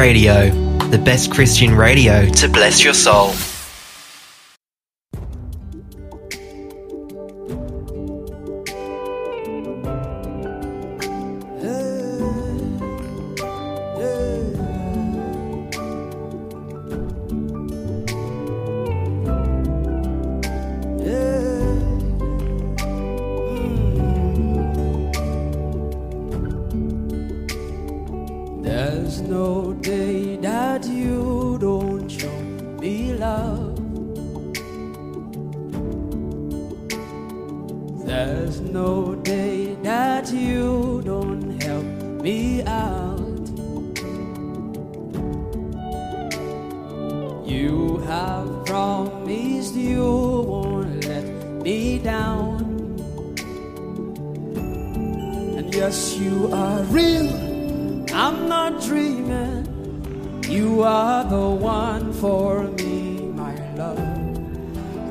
Radio, the best Christian radio to bless your soul. There's no day that you don't show me love. There's no day that you don't help me out. You have promised you won't let me down. And yes, you are real. I'm not dreaming. You are the one for me, my love.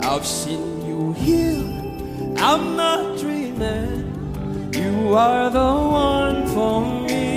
I've seen you here. I'm not dreaming. You are the one for me.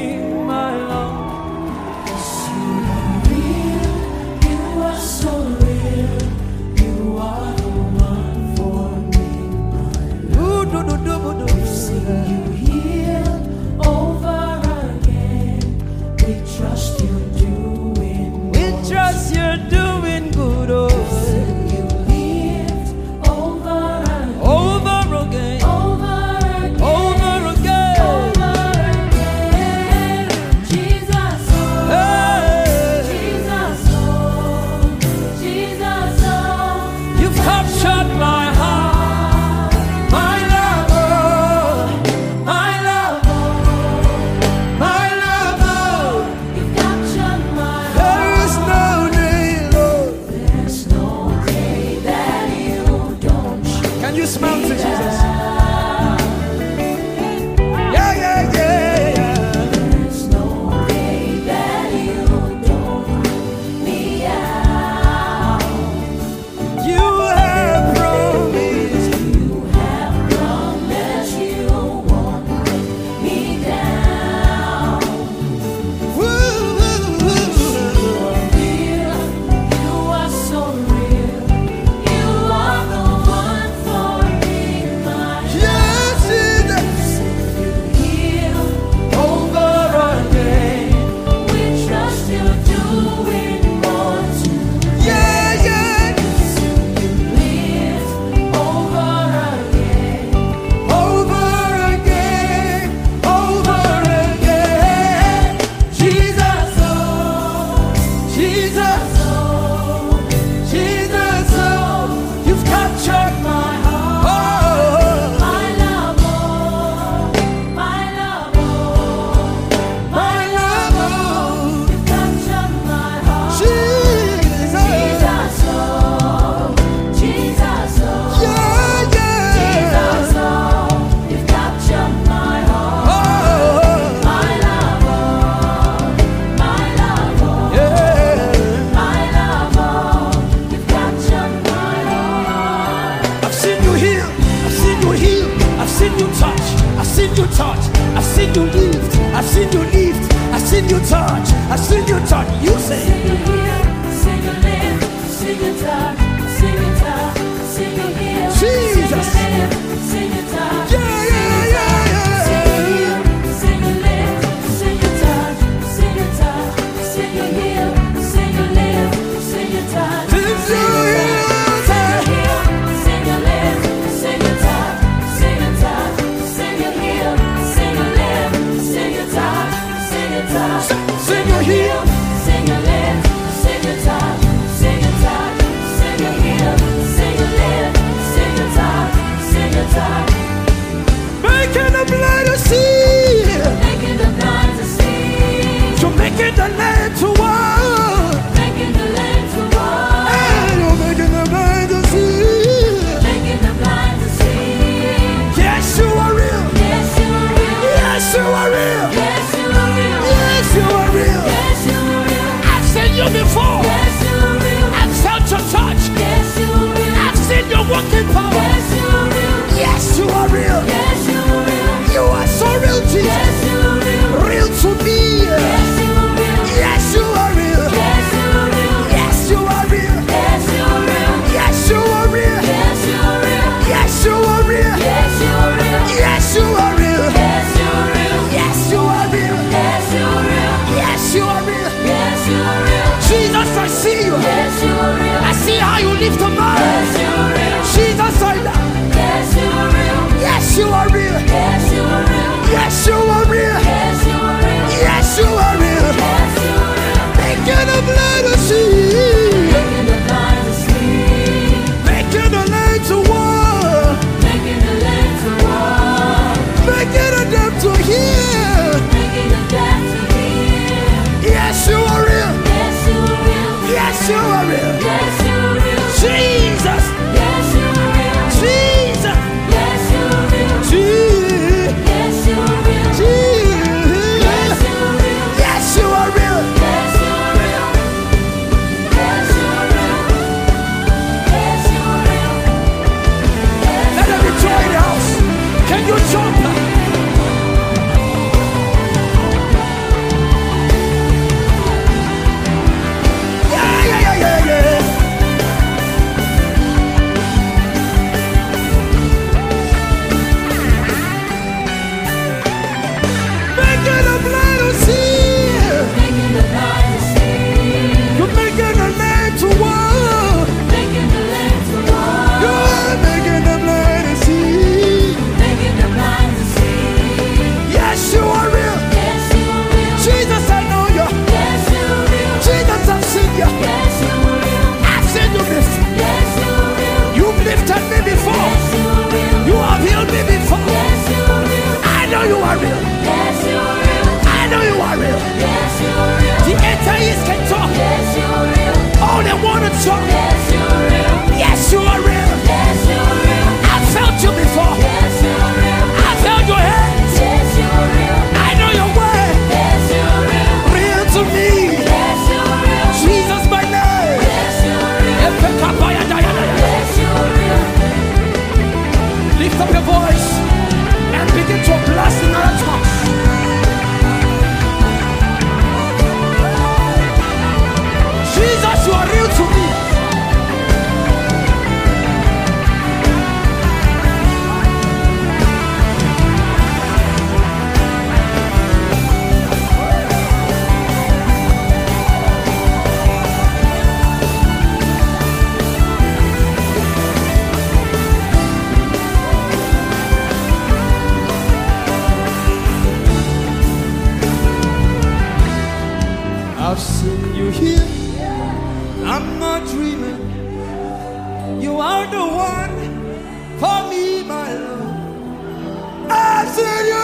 I've seen you here. I'm not dreaming. You are the one for me, my love. I've seen you.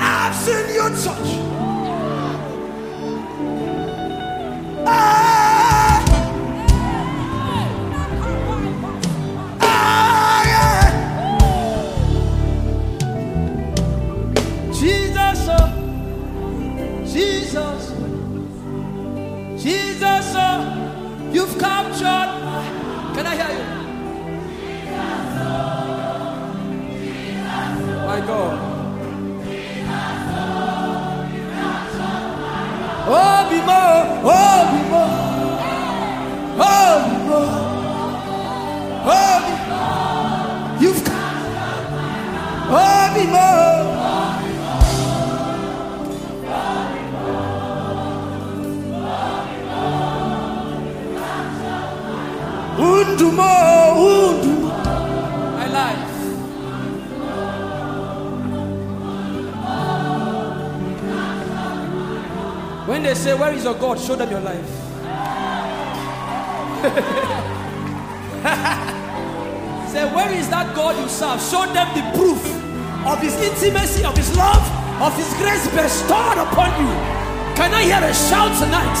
I've seen your touch. Ah, captured. Can I hear you? My God. Oh, be more, oh, be more, oh, be more, oh, be more. You've captured. Oh, be more. Undumo. My life. When they say, Where is your God? Show them your life. say, Where is that God you serve? Show them the proof of His intimacy, of His love, of His grace bestowed upon you. Can I hear a shout tonight?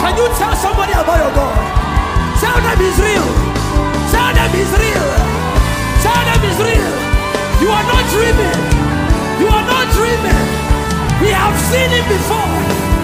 Can you tell somebody about your God? Them He's real. Them He's real. Them He's real. You are not dreaming. You are not dreaming. We have seen Him before.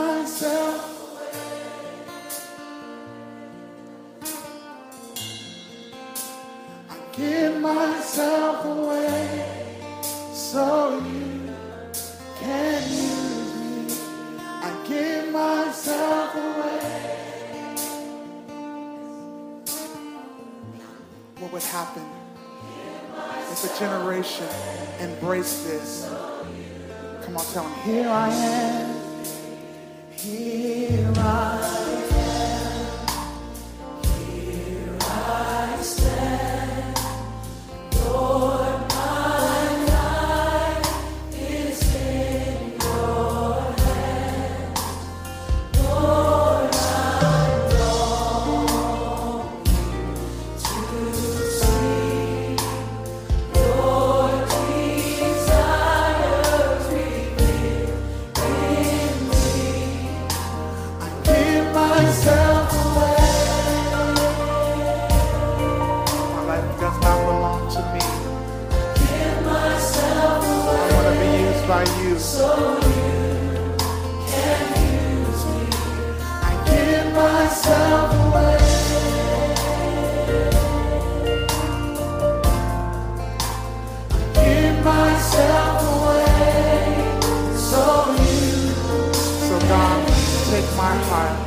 myself away. I give myself away so you can use me. I give myself away. What would happen if a generation embraced this? Come on, tell them, here I am. Here I our heart.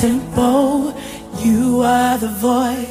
Tempo. You are the voice,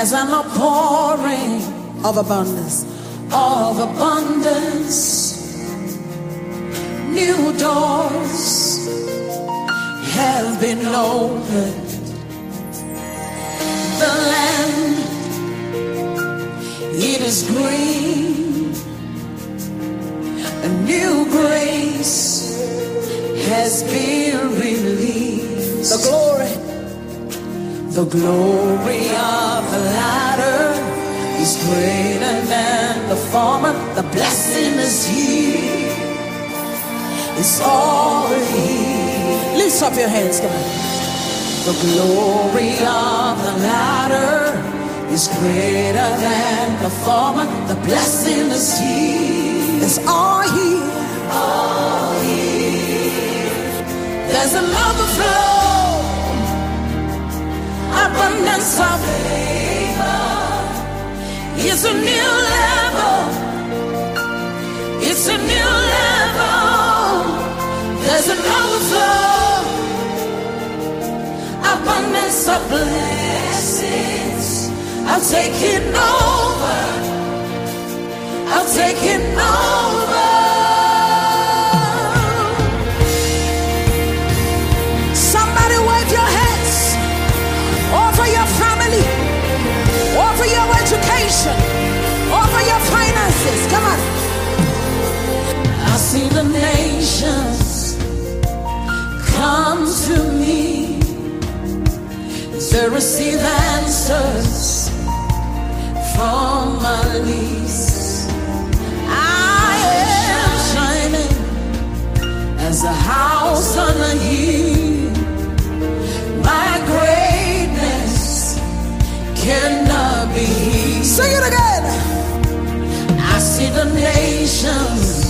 There's an outpouring of abundance, of abundance. New doors have been opened. The land, it is green. A new grace has been released. The glory. The glory of the latter is greater than the former. The blessing is here. It's all here. Lift up your hands, come on. The glory of the latter is greater than the former. The blessing is here. It's all here. All here. There's an overflow abundance of favor. It's a new level. It's a new level. There's an overflow. Abundance of blessings. I'll take it over. I'll take it over. The nations come to me to receive answers from my knees. I am shining as a house on a hill. My greatness cannot be hid. Sing it again. I see the nations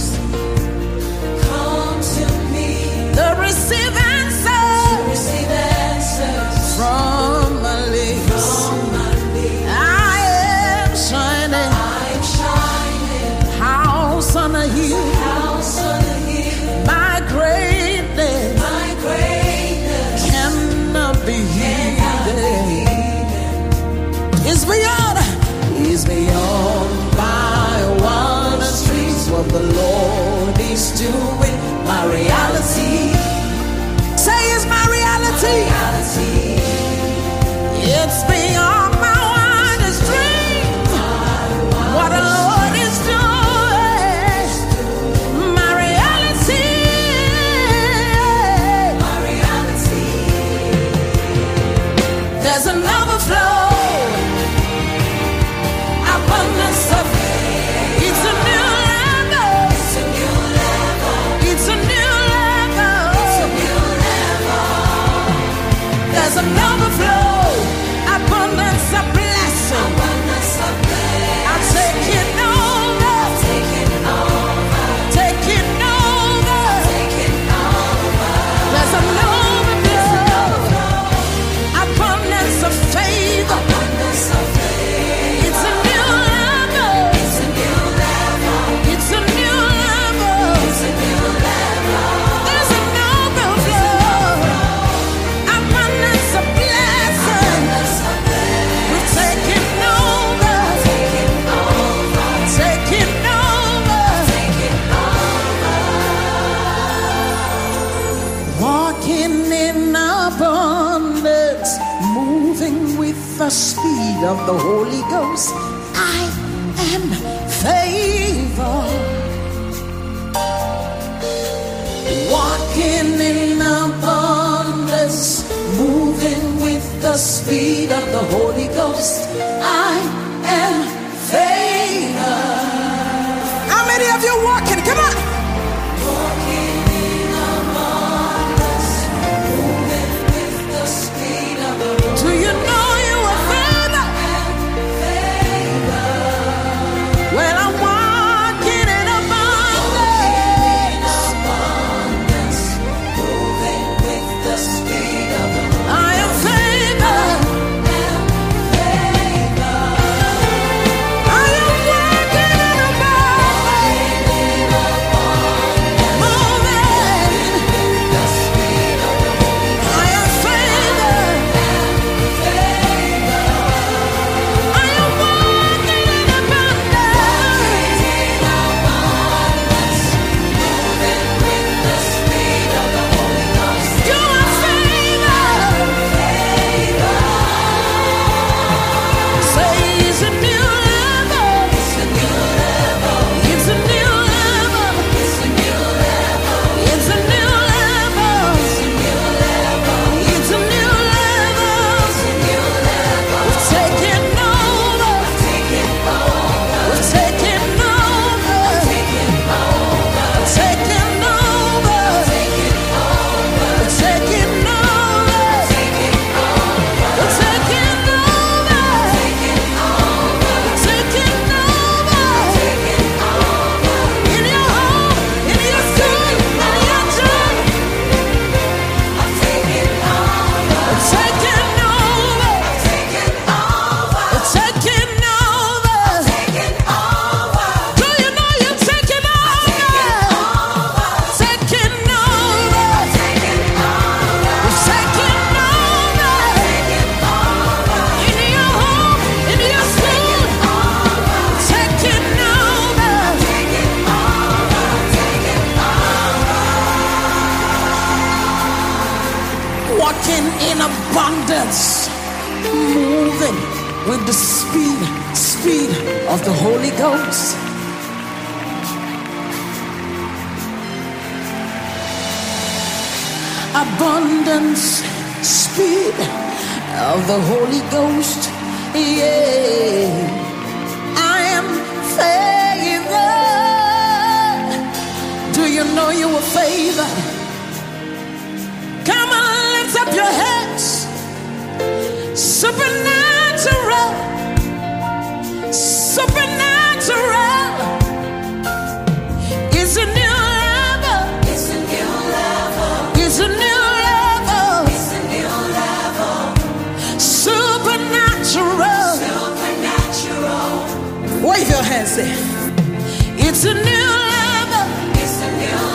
It's a new level. It's a new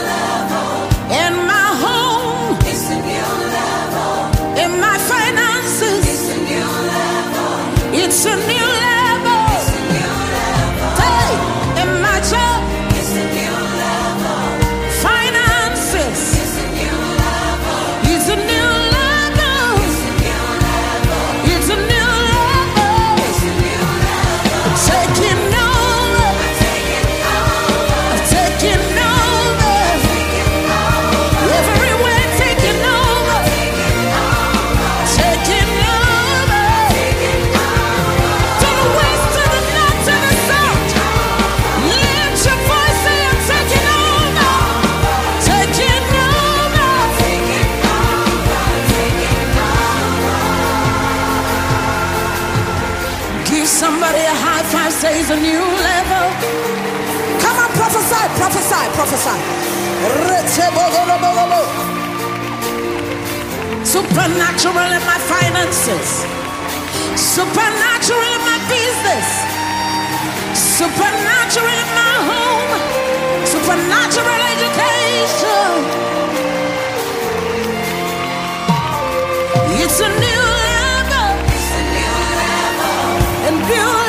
supernatural in my finances, supernatural in my business, supernatural in my home, supernatural education. It's a new level, it's a new level, and beautiful.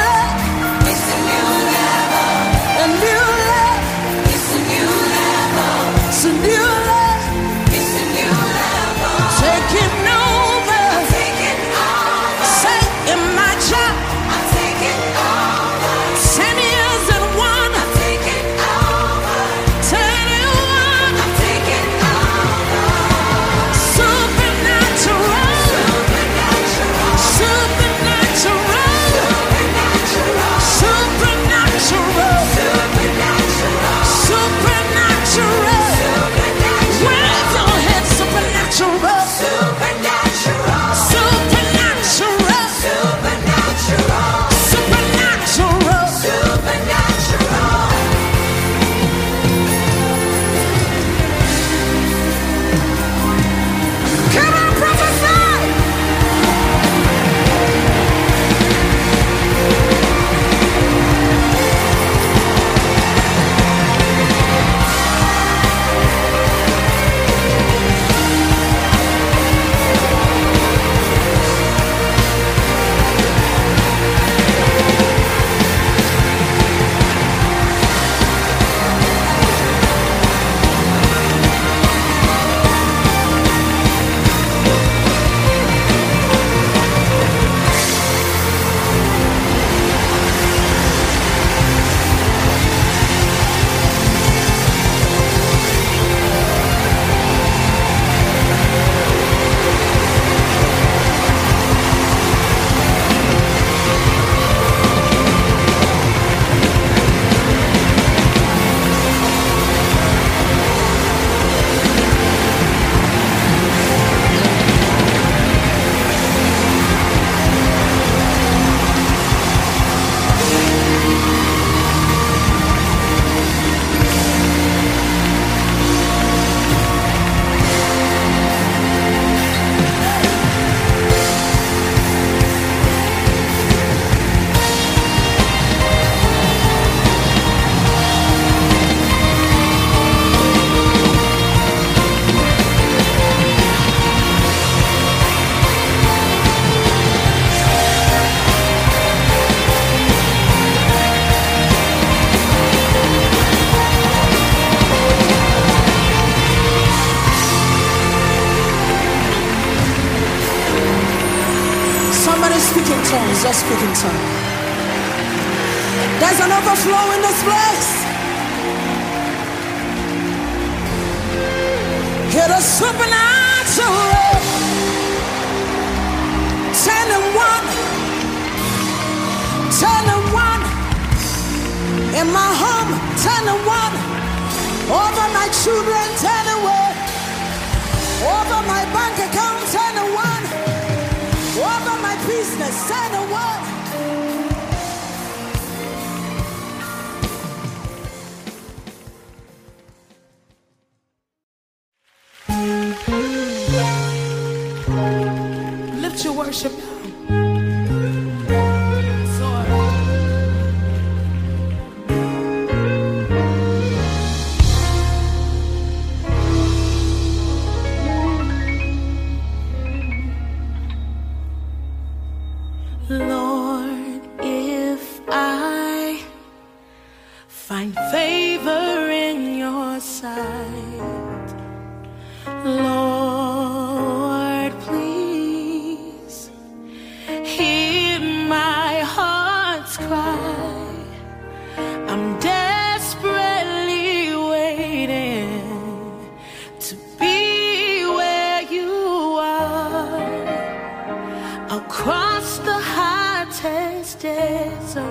Across the hottest desert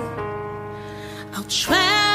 I'll travel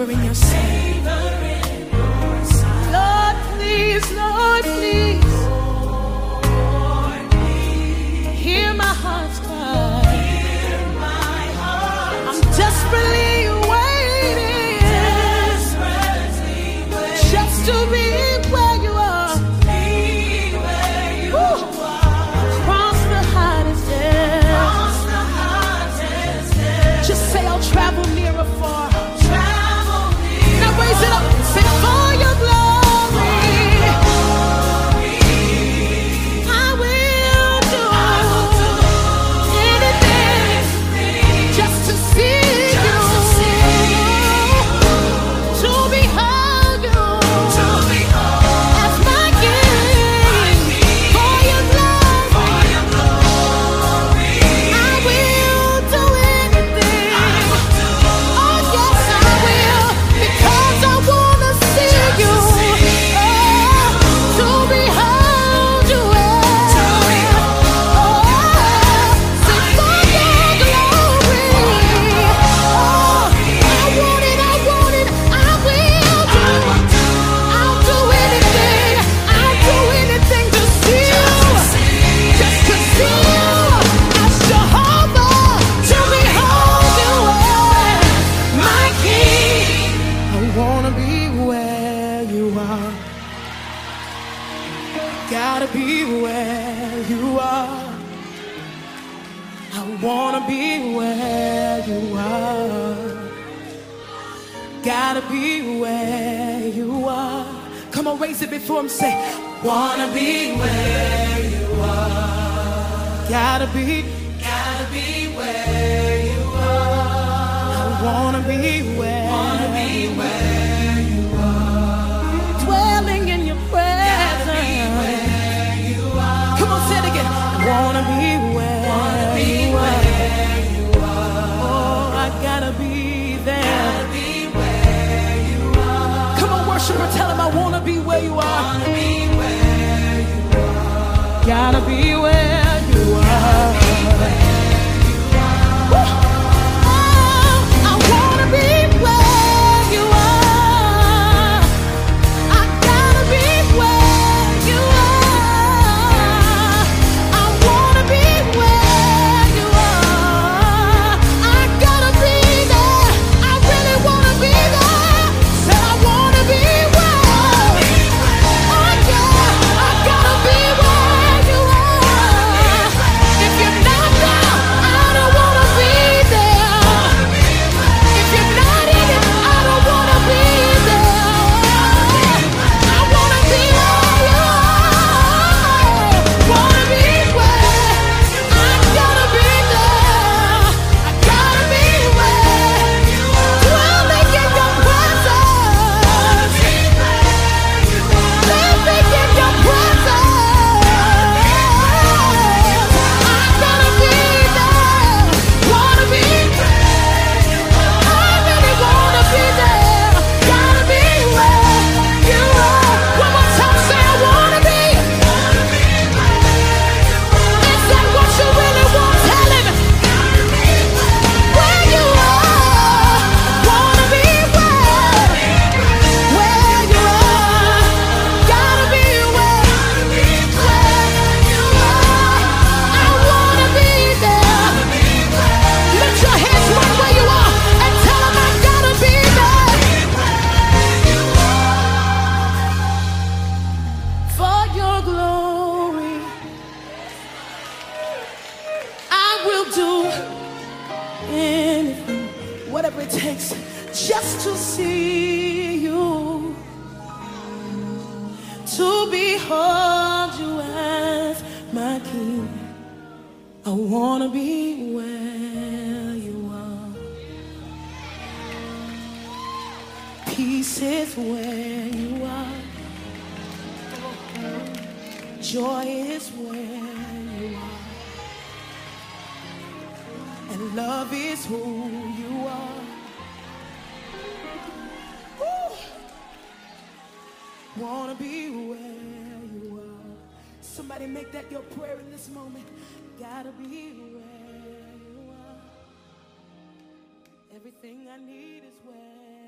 Savor in your savor. wanna be where you are. Somebody make that your prayer in this moment. Gotta be where you are. Everything I need is where.